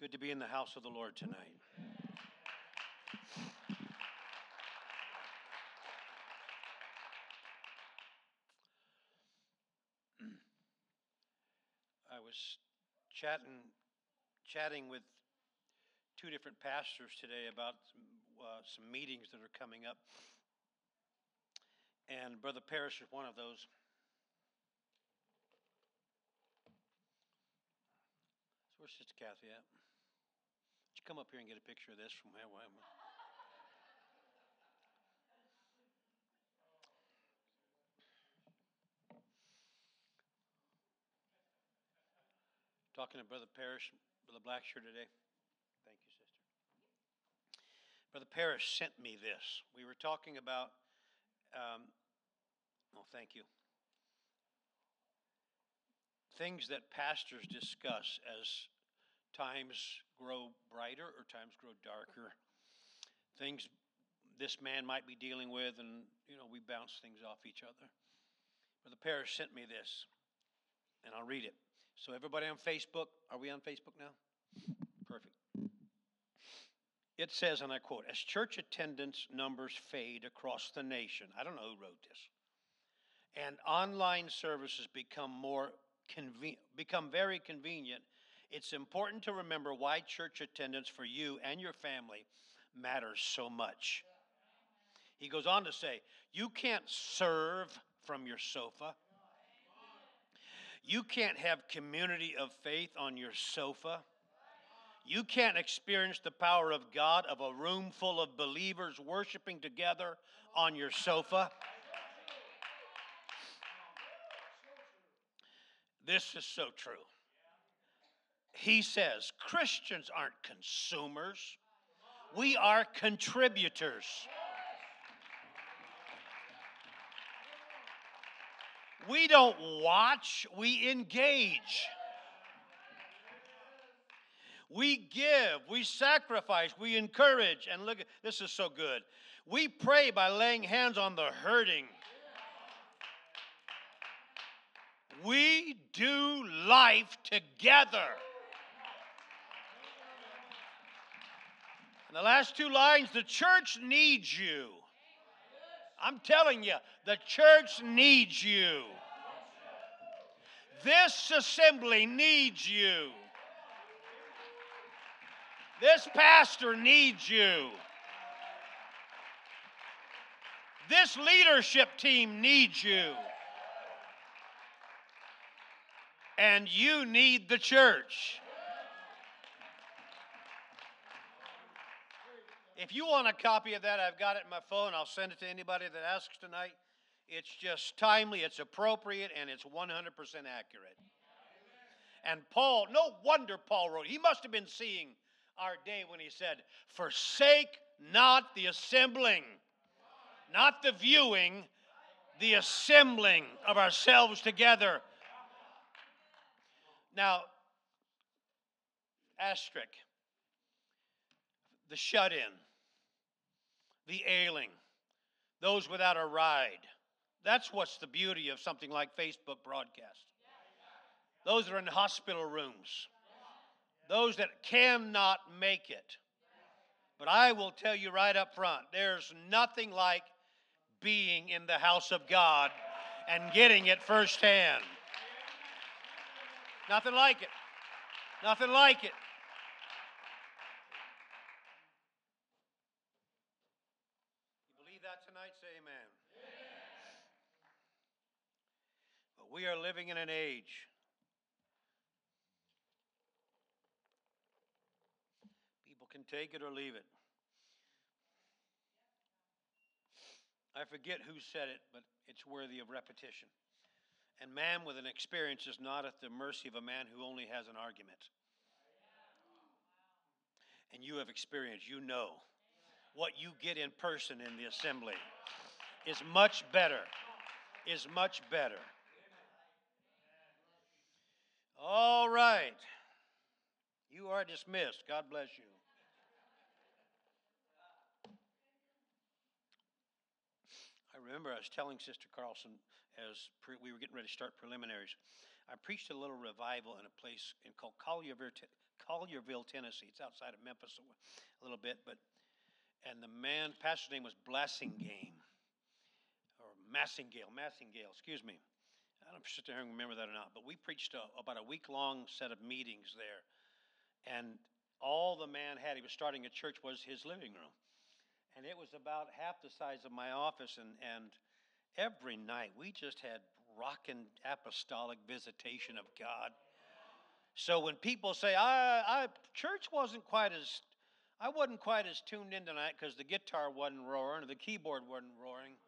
Good to be in the house of the Lord tonight. I was chatting, chatting with two different pastors today about some, uh, some meetings that are coming up, and Brother Parrish is one of those. Where's Sister Kathy at? Come up here and get a picture of this from where I am? Talking to Brother Parrish, Brother Blackshear today. Thank you, sister. Brother Parrish sent me this. We were talking about, um, oh, thank you. Things that pastors discuss as times grow brighter or times grow darker. Things this man might be dealing with, and you know, we bounce things off each other. Brother Parrish sent me this, and I'll read it. So, everybody on Facebook, are we on Facebook now? Perfect. It says, and I quote, as church attendance numbers fade across the nation, I don't know who wrote this, and online services become more conven- become very convenient, it's important to remember why church attendance for you and your family matters so much. He goes on to say, you can't serve from your sofa. You can't have community of faith on your sofa. You can't experience the power of God of a room full of believers worshiping together on your sofa. This is so true. He says Christians aren't consumers, we are contributors. We don't watch, we engage. We give, we sacrifice, we encourage. And look, this is so good. We pray by laying hands on the hurting. We do life together. And the last two lines the church needs you. I'm telling you, the church needs you. This assembly needs you. This pastor needs you. This leadership team needs you. And you need the church. If you want a copy of that, I've got it in my phone. I'll send it to anybody that asks tonight. It's just timely, it's appropriate, and it's 100% accurate. And Paul, no wonder Paul wrote, he must have been seeing our day when he said, Forsake not the assembling, not the viewing, the assembling of ourselves together. Now, asterisk, the shut in the ailing, those without a ride. That's what's the beauty of something like Facebook broadcast. Those that are in hospital rooms, those that cannot make it. But I will tell you right up front there's nothing like being in the house of God and getting it firsthand. Nothing like it. Nothing like it. that tonight? Say amen. amen. But we are living in an age people can take it or leave it. I forget who said it, but it's worthy of repetition. And man with an experience is not at the mercy of a man who only has an argument. And you have experience, you know what you get in person in the assembly is much better. Is much better. All right. You are dismissed. God bless you. I remember I was telling Sister Carlson as pre- we were getting ready to start preliminaries. I preached a little revival in a place in called Collierville, Collierville, Tennessee. It's outside of Memphis a little bit, but and the man, pastor's name was Blassingame or Massingale, Massingale, excuse me. I don't know if you remember that or not, but we preached a, about a week long set of meetings there, and all the man had, he was starting a church, was his living room, and it was about half the size of my office, and and every night we just had rocking apostolic visitation of God. So when people say, I, I church wasn't quite as, I wasn't quite as tuned in tonight because the guitar wasn't roaring or the keyboard wasn't roaring.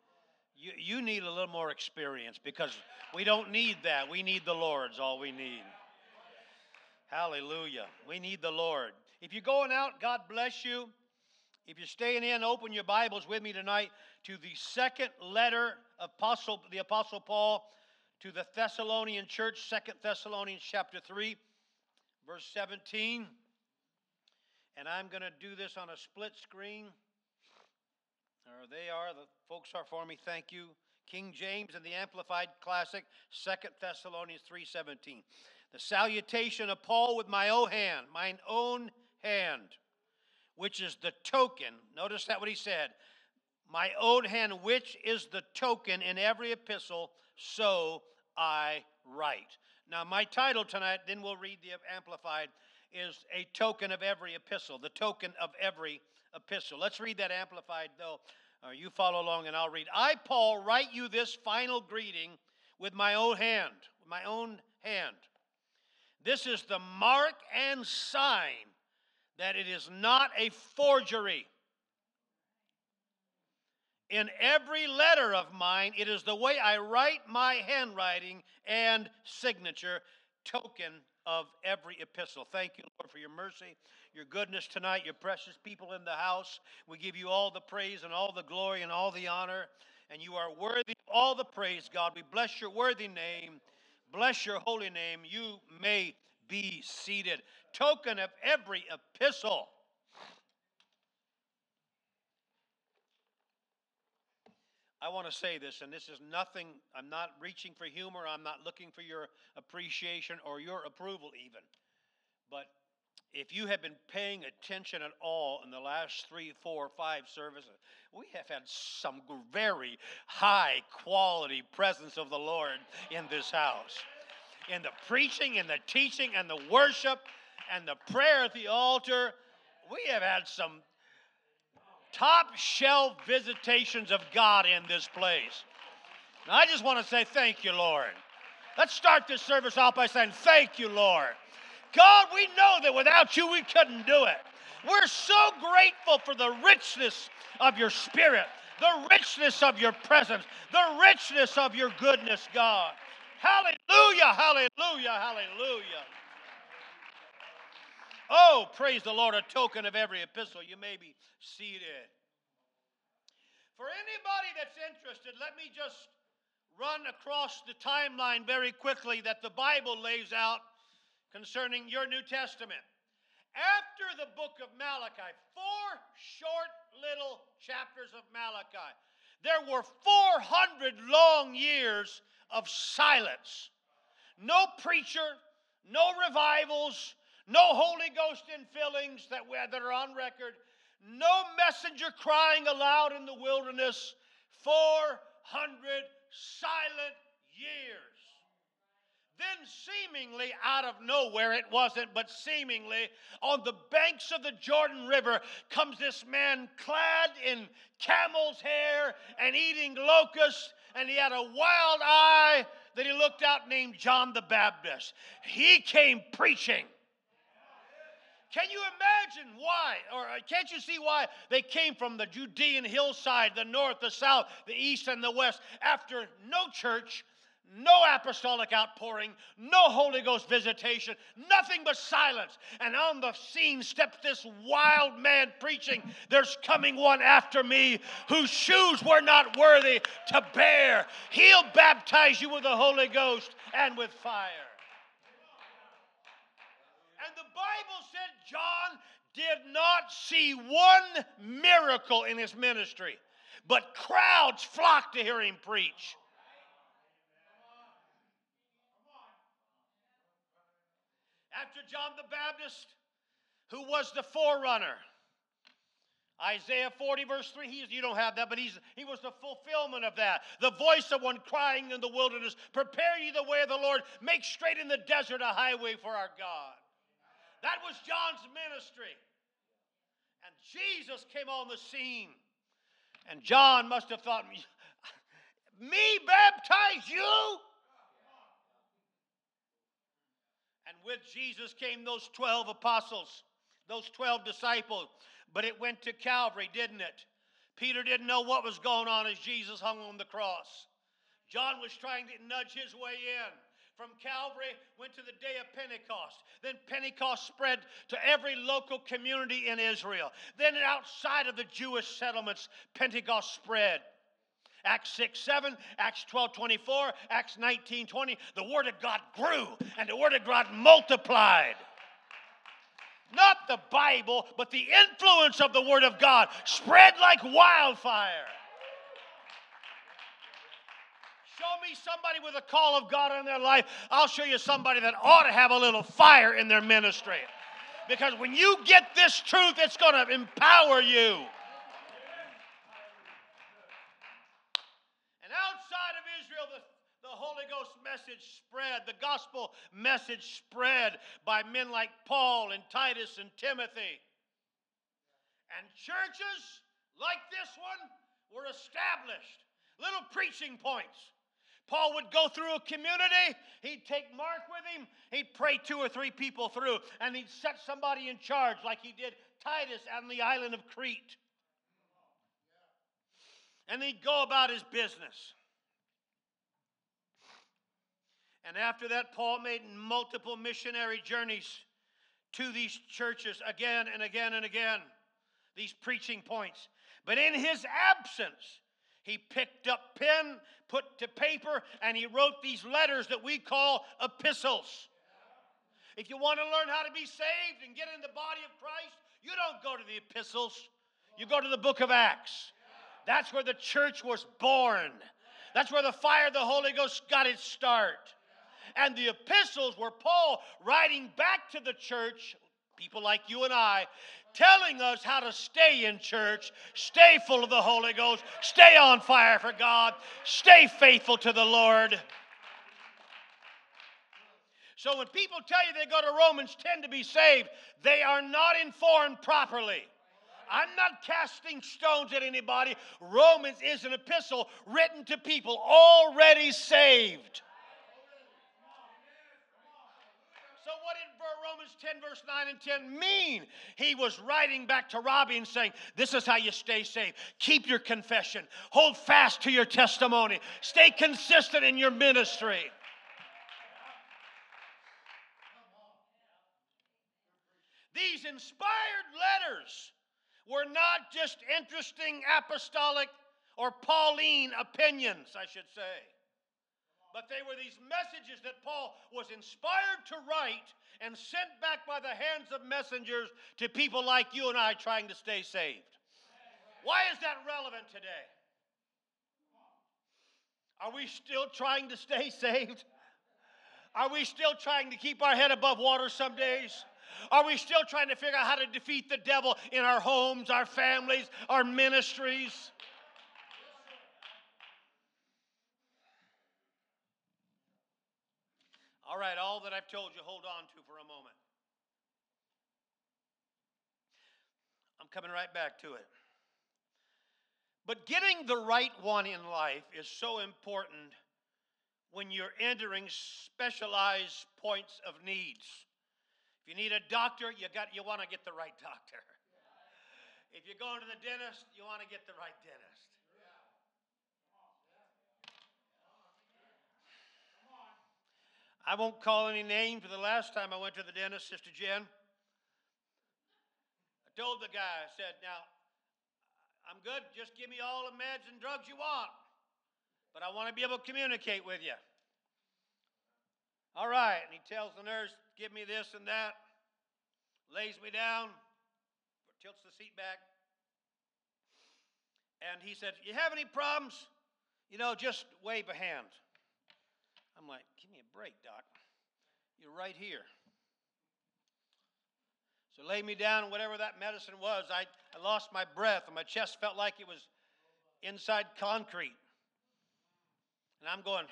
You, you need a little more experience because we don't need that. We need the Lord's all we need. Hallelujah. We need the Lord. If you're going out, God bless you. If you're staying in, open your Bibles with me tonight to the second letter of Apostle, the Apostle Paul to the Thessalonian church, Second Thessalonians chapter 3, verse 17. And I'm going to do this on a split screen. There they are. The folks are for me. Thank you. King James and the Amplified Classic, Second Thessalonians 3:17. The salutation of Paul with my own hand, mine own hand, which is the token. Notice that what he said. My own hand, which is the token in every epistle, so I write. Now, my title tonight, then we'll read the Amplified, is A Token of Every Epistle, the token of every epistle. Let's read that Amplified, though. Uh, you follow along and I'll read. I, Paul, write you this final greeting with my own hand, with my own hand. This is the mark and sign that it is not a forgery in every letter of mine, it is the way I write my handwriting and signature, token of every epistle. Thank you, Lord, for your mercy, your goodness tonight, your precious people in the house. We give you all the praise and all the glory and all the honor, and you are worthy all the praise, God. We bless your worthy name. Bless your holy name. You may be seated. Token of every epistle. I want to say this, and this is nothing, I'm not reaching for humor, I'm not looking for your appreciation or your approval, even. But if you have been paying attention at all in the last three, four, five services, we have had some very high quality presence of the Lord in this house. In the preaching, in the teaching, and the worship, and the prayer at the altar, we have had some top shelf visitations of God in this place. Now, I just want to say thank you, Lord. Let's start this service off by saying, Thank you, Lord. God, we know that without you we couldn't do it. We're so grateful for the richness of your spirit, the richness of your presence, the richness of your goodness, God. Hallelujah, hallelujah, hallelujah. Oh, praise the Lord, a token of every epistle. You may be seated. For anybody that's interested, let me just run across the timeline very quickly that the Bible lays out concerning your New Testament. After the book of Malachi, four short little chapters of Malachi, there were 400 long years of silence. No preacher, no revivals, no Holy Ghost infillings that, we, that are on record, no messenger crying aloud in the wilderness, 400 silent years. Then, seemingly out of nowhere, it wasn't, but seemingly on the banks of the Jordan River comes this man clad in camel's hair and eating locusts, and he had a wild eye that he looked out named John the Baptist. He came preaching. Can you imagine why? Or uh, can't you see why they came from the Judean hillside, the north, the south, the east, and the west after no church, no apostolic outpouring, no Holy Ghost visitation, nothing but silence. And on the scene steps this wild man preaching, There's coming one after me whose shoes were not worthy to bear. He'll baptize you with the Holy Ghost and with fire. And the Bible said John did not see one miracle in his ministry, but crowds flocked to hear him preach. After John the Baptist, who was the forerunner, Isaiah 40, verse 3, he's, you don't have that, but he's, he was the fulfillment of that. The voice of one crying in the wilderness, Prepare ye the way of the Lord, make straight in the desert a highway for our God. That was John's ministry. And Jesus came on the scene. And John must have thought, Me baptize you? And with Jesus came those 12 apostles, those 12 disciples. But it went to Calvary, didn't it? Peter didn't know what was going on as Jesus hung on the cross. John was trying to nudge his way in. From Calvary, went to the day of Pentecost. Then Pentecost spread to every local community in Israel. Then outside of the Jewish settlements, Pentecost spread. Acts 6 7, Acts 12 24, Acts 19 20. The Word of God grew and the Word of God multiplied. Not the Bible, but the influence of the Word of God spread like wildfire. Show me somebody with a call of God in their life. I'll show you somebody that ought to have a little fire in their ministry. Because when you get this truth, it's going to empower you. Message spread, the gospel message spread by men like Paul and Titus and Timothy. And churches like this one were established, little preaching points. Paul would go through a community, he'd take Mark with him, he'd pray two or three people through, and he'd set somebody in charge like he did Titus on the island of Crete. And he'd go about his business. And after that, Paul made multiple missionary journeys to these churches again and again and again, these preaching points. But in his absence, he picked up pen, put to paper, and he wrote these letters that we call epistles. If you want to learn how to be saved and get in the body of Christ, you don't go to the epistles, you go to the book of Acts. That's where the church was born. That's where the fire of the Holy Ghost got its start. And the epistles were Paul writing back to the church, people like you and I, telling us how to stay in church, stay full of the Holy Ghost, stay on fire for God, stay faithful to the Lord. So when people tell you they go to Romans 10 to be saved, they are not informed properly. I'm not casting stones at anybody. Romans is an epistle written to people already saved. What did Romans 10, verse 9 and 10 mean? He was writing back to Robbie and saying, This is how you stay safe. Keep your confession, hold fast to your testimony, stay consistent in your ministry. These inspired letters were not just interesting apostolic or Pauline opinions, I should say but they were these messages that Paul was inspired to write and sent back by the hands of messengers to people like you and I trying to stay saved. Why is that relevant today? Are we still trying to stay saved? Are we still trying to keep our head above water some days? Are we still trying to figure out how to defeat the devil in our homes, our families, our ministries? All right, all that I've told you, hold on to for a moment. I'm coming right back to it. But getting the right one in life is so important when you're entering specialized points of needs. If you need a doctor, you got you want to get the right doctor. If you're going to the dentist, you want to get the right dentist. I won't call any names, but the last time I went to the dentist, Sister Jen, I told the guy, I said, now, I'm good. Just give me all the meds and drugs you want. But I want to be able to communicate with you. All right. And he tells the nurse, give me this and that, lays me down, tilts the seat back. And he said, You have any problems? You know, just wave a hand. I'm like, give me a break, Doc. You're right here. So lay me down, whatever that medicine was. I, I lost my breath, and my chest felt like it was inside concrete. And I'm going,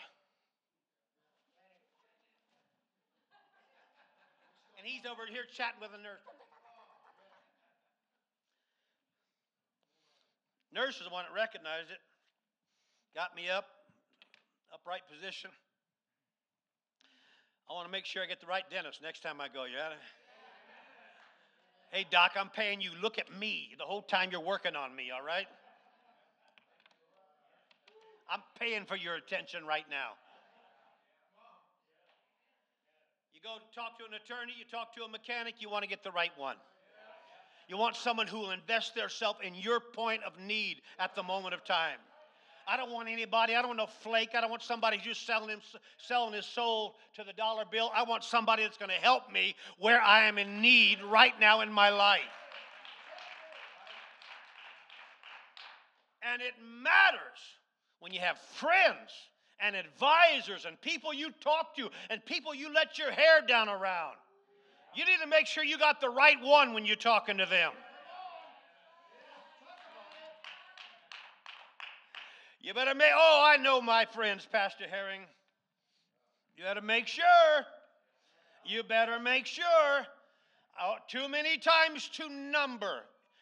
and he's over here chatting with a nurse. Nurse is the one that recognized it, got me up, upright position. I want to make sure I get the right dentist next time I go. You got Hey, doc, I'm paying you. Look at me the whole time you're working on me, all right? I'm paying for your attention right now. You go talk to an attorney, you talk to a mechanic, you want to get the right one. You want someone who will invest their self in your point of need at the moment of time. I don't want anybody, I don't want no flake. I don't want somebody who's just selling, him, selling his soul to the dollar bill. I want somebody that's going to help me where I am in need right now in my life. And it matters when you have friends and advisors and people you talk to and people you let your hair down around. You need to make sure you got the right one when you're talking to them. You better make, oh, I know my friends, Pastor Herring. You better make sure. You better make sure. Oh, too many times to number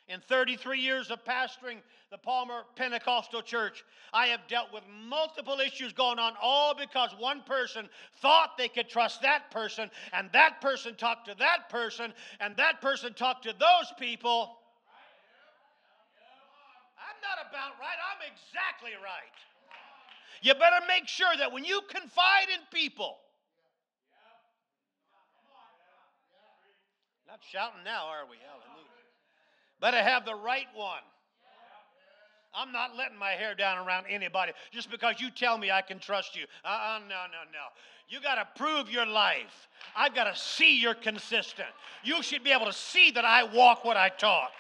in 33 years of pastoring the Palmer Pentecostal Church, I have dealt with multiple issues going on, all because one person thought they could trust that person, and that person talked to that person, and that person talked to those people. Not about right, I'm exactly right. You better make sure that when you confide in people, not shouting now, are we? Hallelujah. Better have the right one. I'm not letting my hair down around anybody just because you tell me I can trust you. Uh uh-uh, uh no, no, no. You got to prove your life. I've got to see you're consistent. You should be able to see that I walk what I talk.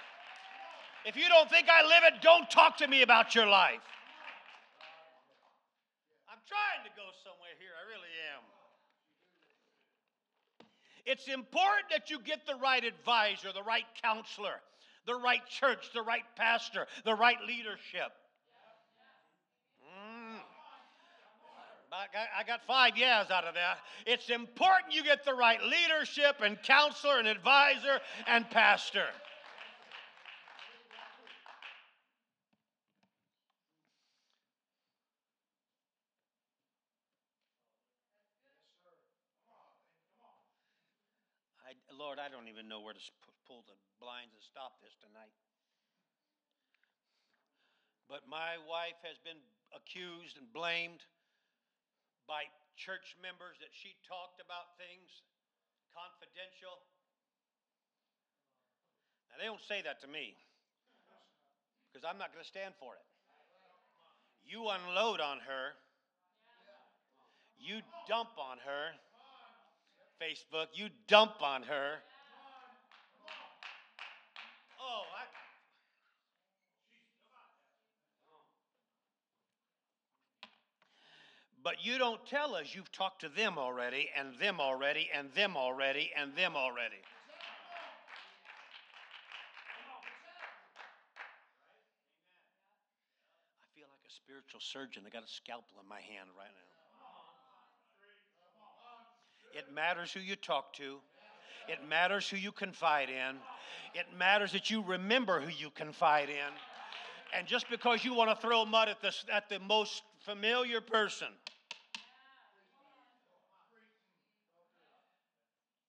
If you don't think I live it, don't talk to me about your life. I'm trying to go somewhere here, I really am. It's important that you get the right advisor, the right counselor the right church, the right pastor, the right leadership. Mm. I got five years out of that. It's important you get the right leadership and counselor and advisor and pastor. I, Lord, I don't even know where to pull the blinds and stop this tonight. But my wife has been accused and blamed by church members that she talked about things confidential. Now, they don't say that to me because I'm not going to stand for it. You unload on her, you dump on her. Facebook, you dump on her. Oh, but you don't tell us you've talked to them already, and them already, and them already, and them already. I feel like a spiritual surgeon. I got a scalpel in my hand right now. It matters who you talk to. It matters who you confide in. It matters that you remember who you confide in. And just because you want to throw mud at the, at the most familiar person,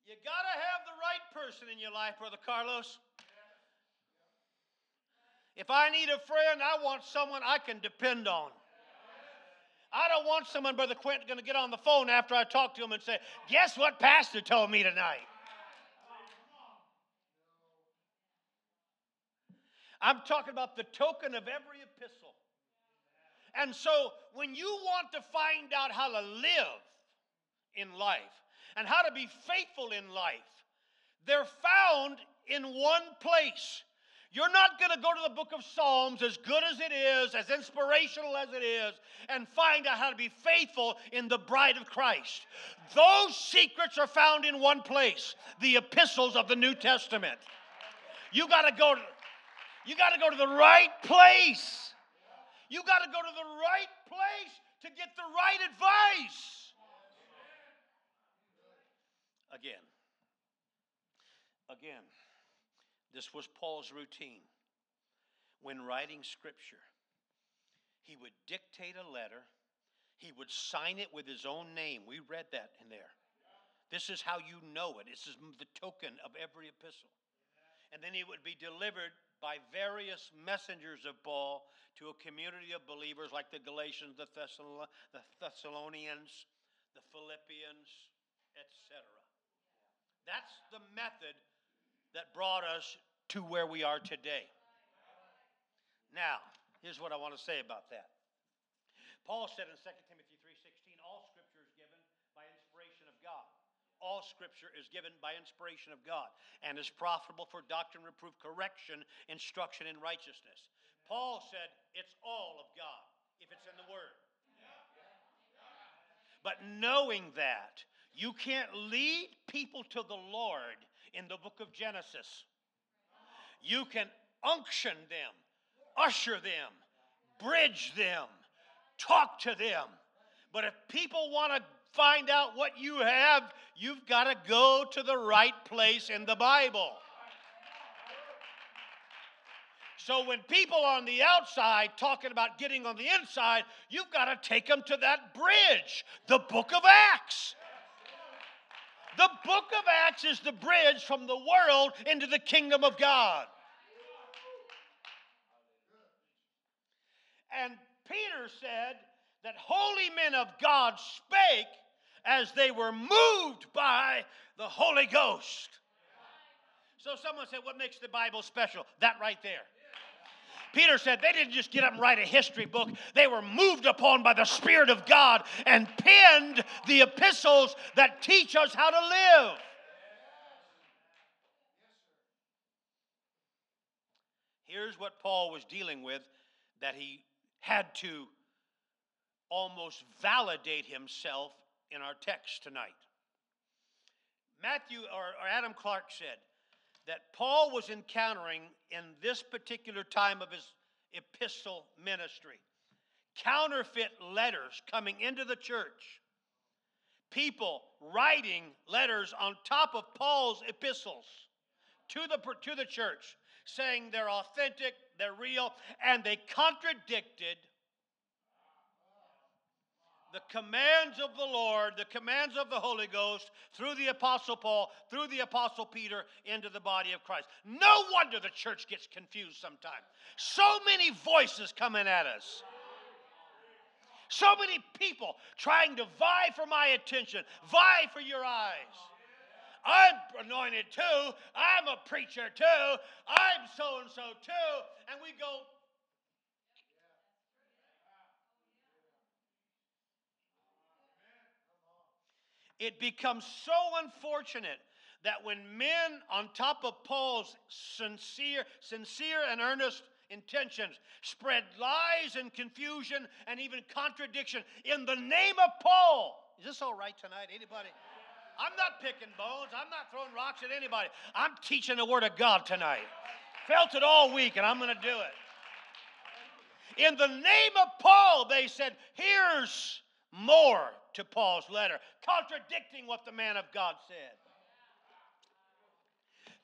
You got to have the right person in your life, Brother Carlos. If I need a friend, I want someone I can depend on. I don't want someone, Brother Quentin, going to get on the phone after I talk to him and say, Guess what Pastor told me tonight? I'm talking about the token of every epistle. And so when you want to find out how to live in life, and how to be faithful in life. They're found in one place. You're not going to go to the book of Psalms, as good as it is, as inspirational as it is, and find out how to be faithful in the bride of Christ. Those secrets are found in one place the epistles of the New Testament. You got to go to, you got to go to the right place. You got to go to the right place to get the right advice. Again. Again. This was Paul's routine. When writing scripture, he would dictate a letter, he would sign it with his own name. We read that in there. This is how you know it. This is the token of every epistle. And then it would be delivered by various messengers of Paul to a community of believers like the Galatians, the, the Thessalonians, the Philippians, etc. That's the method that brought us to where we are today. Now, here's what I want to say about that. Paul said in 2 Timothy 3:16, all scripture is given by inspiration of God. All scripture is given by inspiration of God and is profitable for doctrine, reproof, correction, instruction in righteousness. Paul said it's all of God if it's in the word. But knowing that, you can't lead people to the Lord in the book of Genesis. You can unction them, usher them, bridge them, talk to them. But if people want to find out what you have, you've got to go to the right place in the Bible. So when people on the outside talking about getting on the inside, you've got to take them to that bridge, the book of Acts. The book of Acts is the bridge from the world into the kingdom of God. And Peter said that holy men of God spake as they were moved by the Holy Ghost. So someone said, What makes the Bible special? That right there. Peter said they didn't just get up and write a history book, they were moved upon by the Spirit of God and penned the epistles that teach us how to live. Here's what Paul was dealing with that he had to almost validate himself in our text tonight. Matthew or, or Adam Clarke said, that Paul was encountering in this particular time of his epistle ministry. Counterfeit letters coming into the church. People writing letters on top of Paul's epistles to the, to the church, saying they're authentic, they're real, and they contradicted the commands of the Lord, the commands of the Holy Ghost through the Apostle Paul, through the Apostle Peter into the body of Christ. No wonder the church gets confused sometimes. So many voices coming at us. So many people trying to vie for my attention, vie for your eyes. I'm anointed too. I'm a preacher too. I'm so and so too. And we go, it becomes so unfortunate that when men, on top of Paul's sincere, sincere and earnest intentions, spread lies and confusion and even contradiction in the name of Paul. Is this all right tonight? Anybody? I'm not picking bones. I'm not throwing rocks at anybody. I'm teaching the Word of God tonight. Felt it all week, and I'm going to do it. In the name of Paul, they said, Here's more to Paul's letter, contradicting what the man of God said.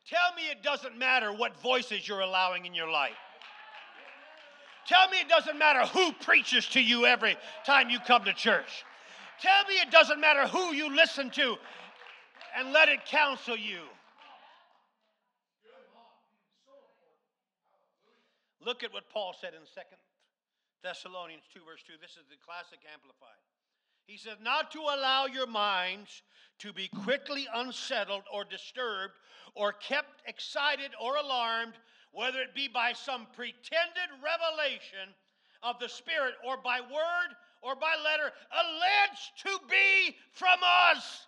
Tell me it doesn't matter what voices you're allowing in your life. Tell me it doesn't matter who preaches to you every time you come to church. Tell me it doesn't matter who you listen to and let it counsel you. Look at what Paul said in 2 Thessalonians 2, verse 2. This is the classic amplified. He says, not to allow your minds to be quickly unsettled or disturbed or kept excited or alarmed, whether it be by some pretended revelation of the Spirit or by word or by letter, alleged to be from us.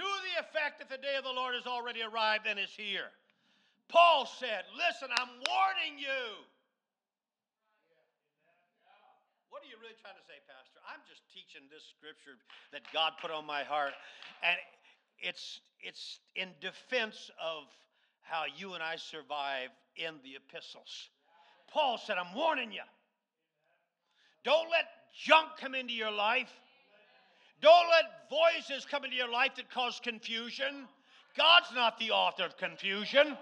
to the effect that the day of the Lord has already arrived and is here. Paul said, Listen, I'm warning you. What are you really trying to say, Pastor? I'm just teaching this scripture that God put on my heart. And it's, it's in defense of how you and I survive in the epistles. Paul said, I'm warning you. Don't let junk come into your life. Don't let voices come into your life that cause confusion. God's not the author of confusion.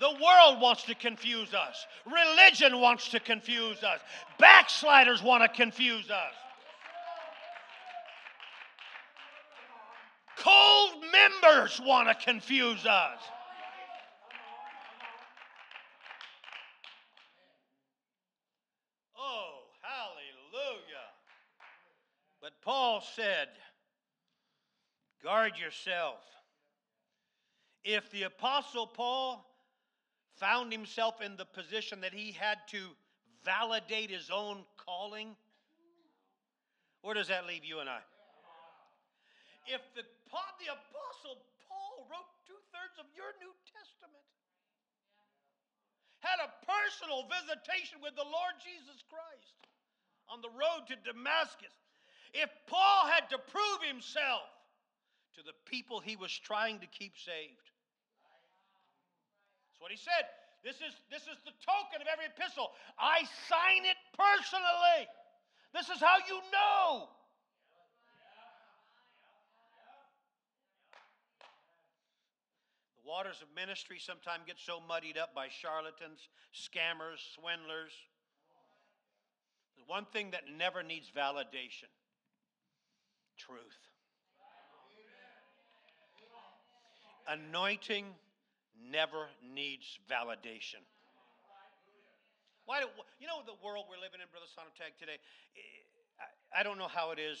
The world wants to confuse us. Religion wants to confuse us. Backsliders want to confuse us. Cold members want to confuse us. Oh, hallelujah. But Paul said, guard yourself. If the Apostle Paul found himself in the position that he had to validate his own calling, where does that leave you and I? If the, the Apostle Paul wrote two thirds of your New Testament, had a personal visitation with the Lord Jesus Christ on the road to Damascus, if Paul had to prove himself to the people he was trying to keep saved, what he said. This is, this is the token of every epistle. I sign it personally. This is how you know. The waters of ministry sometimes get so muddied up by charlatans, scammers, swindlers. There's one thing that never needs validation truth. Anointing never needs validation. Why do you know the world we're living in, Brother Sonotag, today? I, I don't know how it is,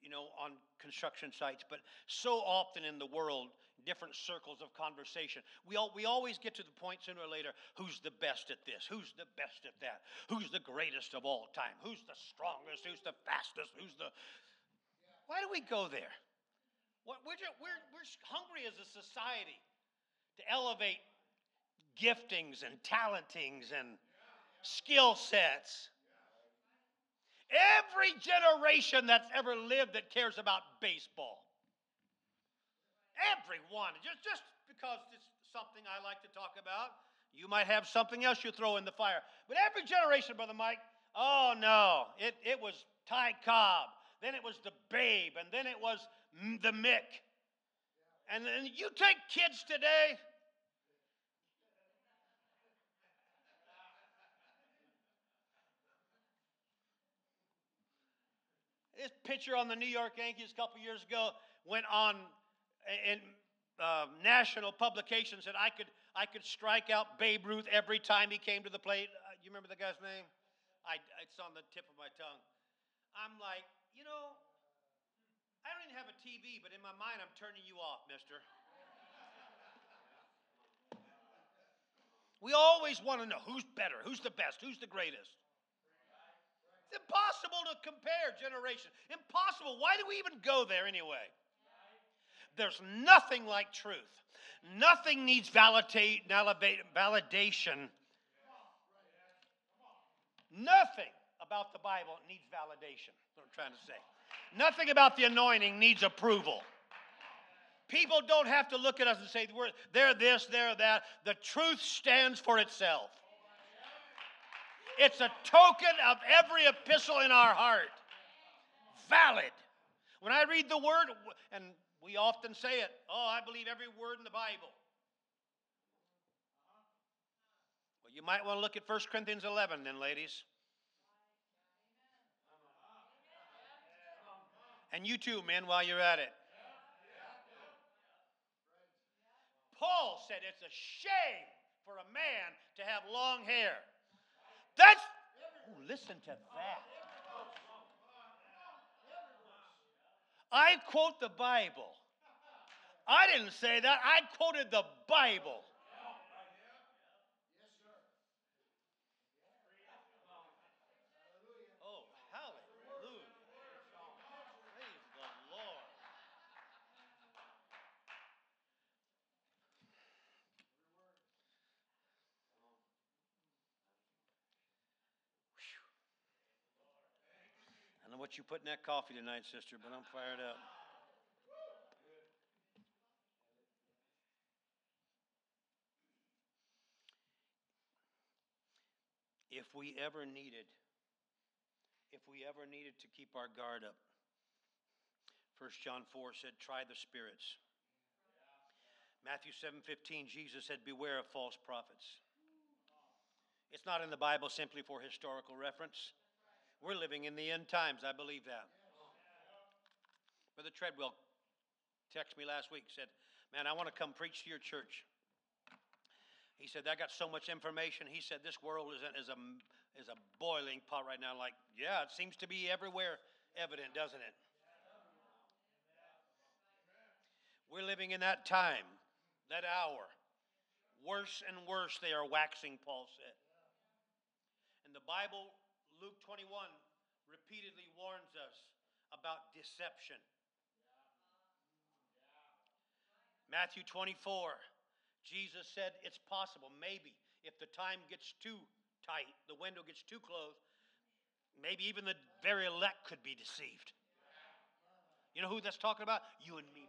you know, on construction sites, but so often in the world, different circles of conversation. We, all, we always get to the point sooner or later who's the best at this? Who's the best at that? Who's the greatest of all time? Who's the strongest? Who's the fastest? Who's the. Why do we go there? We're, just, we're, we're hungry as a society to elevate giftings and talentings and skill sets. Every generation that's ever lived that cares about baseball. Everyone. Just, just because it's something I like to talk about, you might have something else you throw in the fire. But every generation, Brother Mike, oh no, it, it was Ty Cobb, then it was the Babe, and then it was the Mick. And then you take kids today, This pitcher on the New York Yankees a couple years ago went on in uh, national publications that I could I could strike out Babe Ruth every time he came to the plate. Uh, you remember the guy's name? I, it's on the tip of my tongue. I'm like, you know, I don't even have a TV, but in my mind, I'm turning you off, mister. We always want to know who's better, who's the best, who's the greatest. It's impossible to compare generations. Impossible. Why do we even go there anyway? There's nothing like truth. Nothing needs validate, validation. Nothing about the Bible needs validation. That's what I'm trying to say. Nothing about the anointing needs approval. People don't have to look at us and say, they're this, they're that. The truth stands for itself. It's a token of every epistle in our heart. Valid. When I read the word, and we often say it, oh, I believe every word in the Bible. Well, you might want to look at 1 Corinthians 11 then, ladies. And you too, men, while you're at it. Paul said it's a shame for a man to have long hair. That's, oh, listen to that. I quote the Bible. I didn't say that. I quoted the Bible. Oh, hallelujah. Praise the Lord. What you put in that coffee tonight, sister, but I'm fired up. If we ever needed, if we ever needed to keep our guard up, 1 John 4 said, try the spirits. Matthew 7:15 Jesus said beware of false prophets. It's not in the Bible simply for historical reference. We're living in the end times. I believe that. Brother Treadwell texted me last week, said, Man, I want to come preach to your church. He said, I got so much information. He said, This world is a, is a, is a boiling pot right now. Like, yeah, it seems to be everywhere evident, doesn't it? We're living in that time, that hour. Worse and worse they are waxing, Paul said. And the Bible Luke 21 repeatedly warns us about deception. Matthew 24, Jesus said it's possible, maybe, if the time gets too tight, the window gets too close, maybe even the very elect could be deceived. You know who that's talking about? You and me,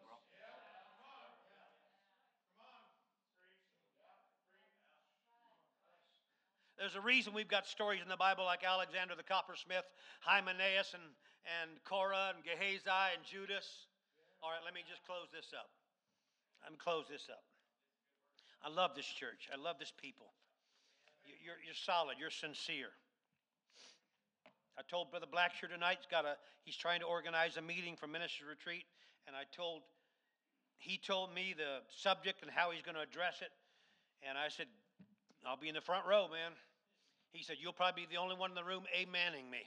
There's a reason we've got stories in the Bible like Alexander the coppersmith, Hymenaeus, and, and Korah, and Gehazi, and Judas. All right, let me just close this up. Let me close this up. I love this church. I love this people. You're, you're solid. You're sincere. I told Brother Blackshear tonight, he's, got a, he's trying to organize a meeting for ministry retreat, and I told, he told me the subject and how he's going to address it, and I said, I'll be in the front row, man. He said, You'll probably be the only one in the room amening me.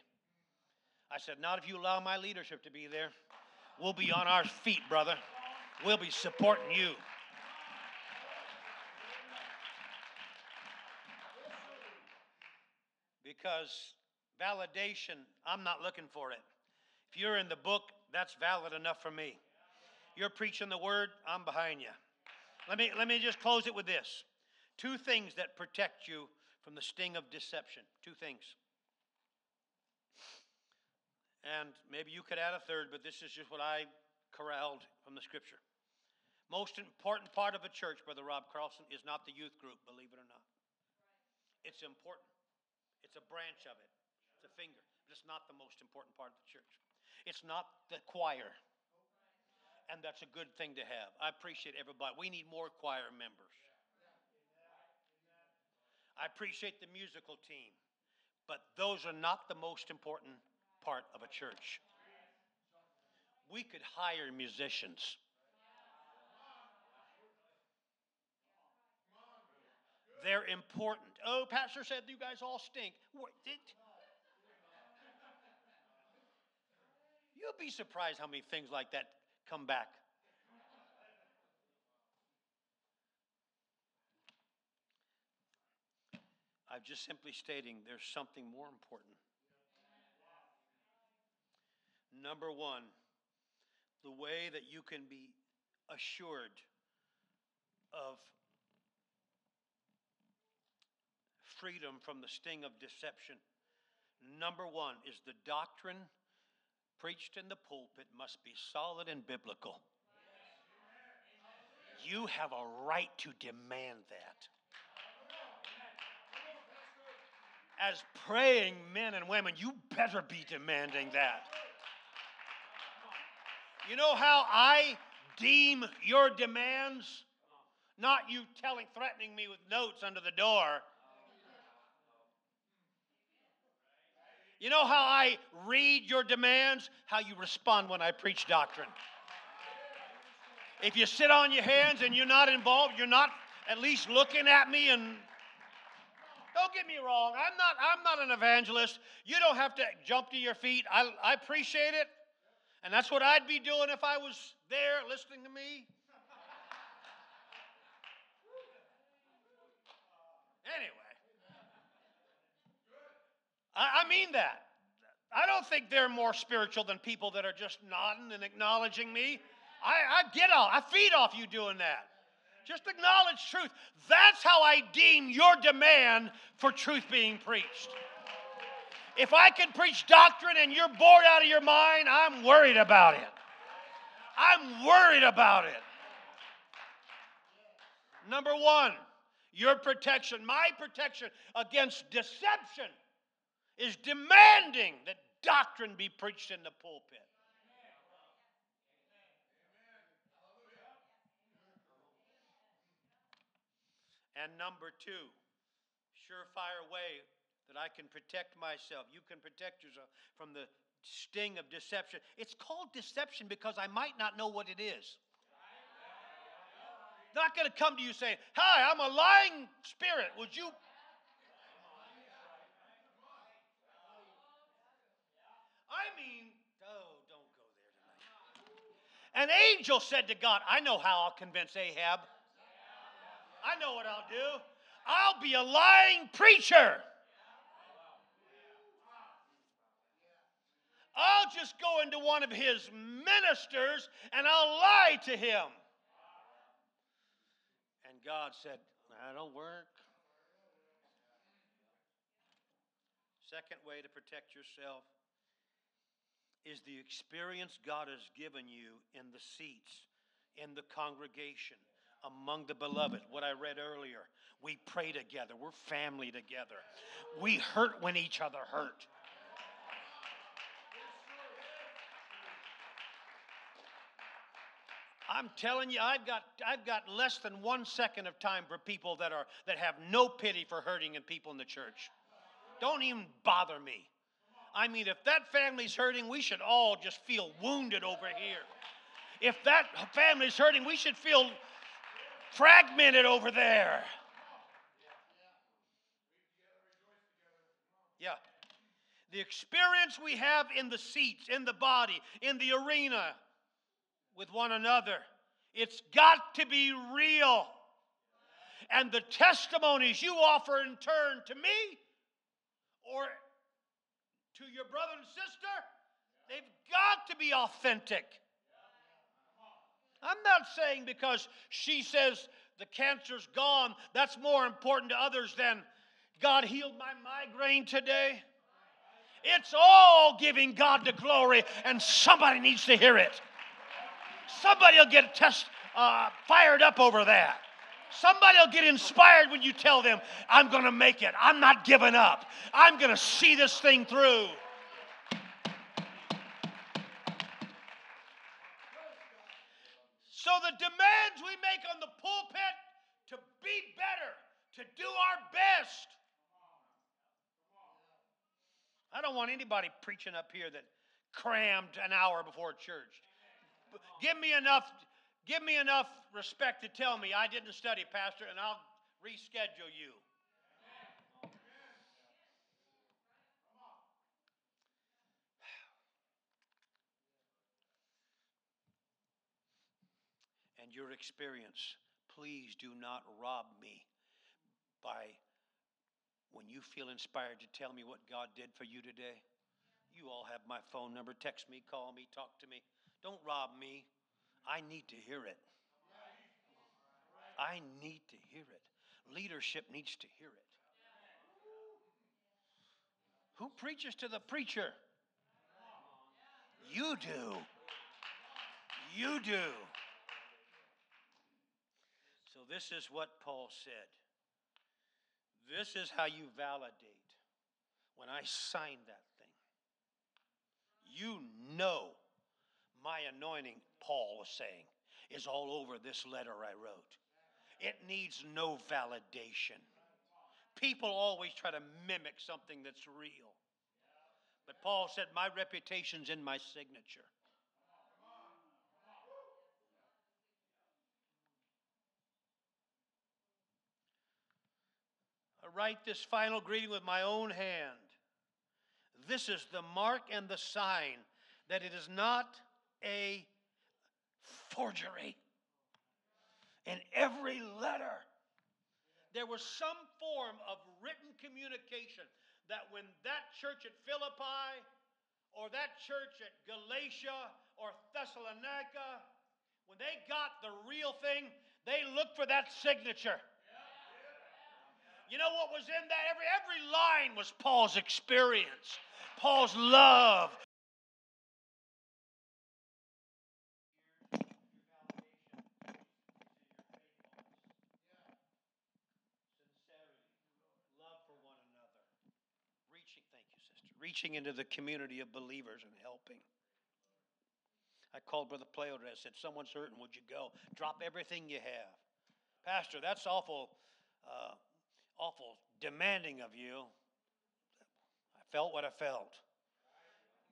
I said, Not if you allow my leadership to be there. We'll be on our feet, brother. We'll be supporting you. Because validation, I'm not looking for it. If you're in the book, that's valid enough for me. You're preaching the word, I'm behind you. Let me, let me just close it with this. Two things that protect you from the sting of deception. Two things. And maybe you could add a third, but this is just what I corralled from the scripture. Most important part of a church, Brother Rob Carlson, is not the youth group, believe it or not. It's important. It's a branch of it. It's a finger, but it's not the most important part of the church. It's not the choir. And that's a good thing to have. I appreciate everybody. We need more choir members. I appreciate the musical team, but those are not the most important part of a church. We could hire musicians. They're important. Oh, Pastor said you guys all stink. You'll be surprised how many things like that come back. I'm just simply stating there's something more important. Number one, the way that you can be assured of freedom from the sting of deception. Number one is the doctrine preached in the pulpit must be solid and biblical. You have a right to demand that. As praying men and women, you better be demanding that. You know how I deem your demands? Not you telling, threatening me with notes under the door. You know how I read your demands? How you respond when I preach doctrine. If you sit on your hands and you're not involved, you're not at least looking at me and don't get me wrong. I'm not, I'm not an evangelist. You don't have to jump to your feet. I, I appreciate it. And that's what I'd be doing if I was there listening to me. Anyway, I, I mean that. I don't think they're more spiritual than people that are just nodding and acknowledging me. I, I get off, I feed off you doing that. Just acknowledge truth. That's how I deem your demand for truth being preached. If I can preach doctrine and you're bored out of your mind, I'm worried about it. I'm worried about it. Number one, your protection, my protection against deception is demanding that doctrine be preached in the pulpit. And number two, surefire way that I can protect myself. You can protect yourself from the sting of deception. It's called deception because I might not know what it is. Not going to come to you saying, Hi, I'm a lying spirit. Would you? I mean, oh, don't go there tonight. An angel said to God, I know how I'll convince Ahab. I know what I'll do. I'll be a lying preacher. I'll just go into one of his ministers and I'll lie to him. And God said, That'll work. Second way to protect yourself is the experience God has given you in the seats, in the congregation among the beloved. What I read earlier. We pray together. We're family together. We hurt when each other hurt. I'm telling you, I've got, I've got less than one second of time for people that, are, that have no pity for hurting in people in the church. Don't even bother me. I mean, if that family's hurting, we should all just feel wounded over here. If that family's hurting, we should feel fragmented over there. Yeah. The experience we have in the seats, in the body, in the arena with one another, it's got to be real. And the testimonies you offer in turn to me or to your brother and sister, they've got to be authentic. I'm not saying because she says the cancer's gone, that's more important to others than God healed my migraine today. It's all giving God the glory, and somebody needs to hear it. Somebody will get test, uh, fired up over that. Somebody will get inspired when you tell them, I'm going to make it. I'm not giving up. I'm going to see this thing through. So the demands we make on the pulpit to be better, to do our best. I don't want anybody preaching up here that crammed an hour before church. Give me enough give me enough respect to tell me I didn't study, pastor, and I'll reschedule you. And your experience, please do not rob me by when you feel inspired to tell me what God did for you today. You all have my phone number. Text me, call me, talk to me. Don't rob me. I need to hear it. I need to hear it. Leadership needs to hear it. Who preaches to the preacher? You do. You do. This is what Paul said. This is how you validate when I signed that thing. You know my anointing, Paul was saying, is all over this letter I wrote. It needs no validation. People always try to mimic something that's real. But Paul said, My reputation's in my signature. Write this final greeting with my own hand. This is the mark and the sign that it is not a forgery. In every letter, there was some form of written communication that when that church at Philippi or that church at Galatia or Thessalonica, when they got the real thing, they looked for that signature. You know what was in that? Every, every line was Paul's experience, Paul's love. Reaching into the community of believers and helping. I called Brother Playo and I said, Someone's hurting, would you go? Drop everything you have. Pastor, that's awful, uh, awful demanding of you. I felt what I felt.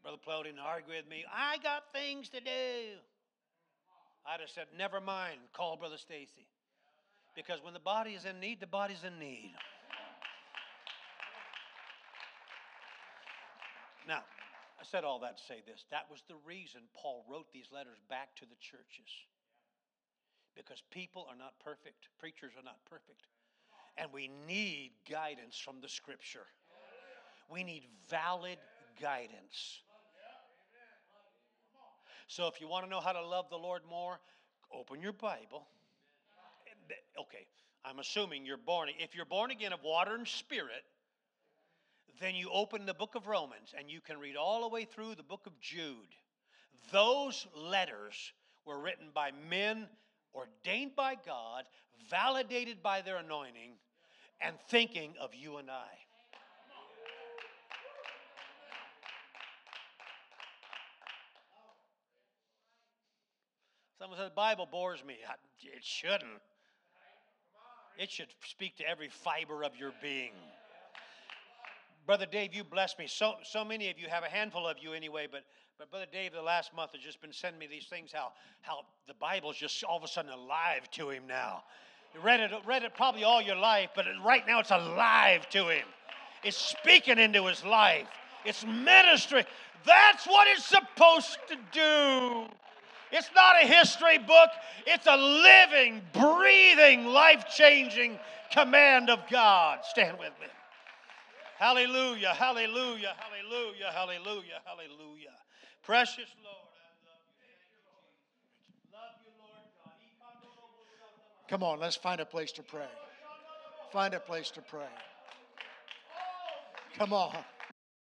Brother Playo didn't argue with me. I got things to do. I'd have said, Never mind, call Brother Stacy. Because when the body is in need, the body's in need. Now, I said all that to say this. That was the reason Paul wrote these letters back to the churches. Because people are not perfect, preachers are not perfect. And we need guidance from the scripture. We need valid guidance. So if you want to know how to love the Lord more, open your Bible. Okay, I'm assuming you're born. If you're born again of water and spirit, then you open the book of Romans and you can read all the way through the book of Jude. Those letters were written by men ordained by God, validated by their anointing, and thinking of you and I. Someone said the Bible bores me. It shouldn't. It should speak to every fiber of your being. Brother Dave, you bless me. So, so many of you have a handful of you anyway, but, but Brother Dave, the last month has just been sending me these things how, how the Bible's just all of a sudden alive to him now. You read it, read it probably all your life, but right now it's alive to him. It's speaking into his life. It's ministry. That's what it's supposed to do. It's not a history book, it's a living, breathing, life changing command of God. Stand with me. Hallelujah, hallelujah, hallelujah, hallelujah, hallelujah. Precious Lord, love you. Lord God. Come on, let's find a place to pray. Find a place to pray. Come on.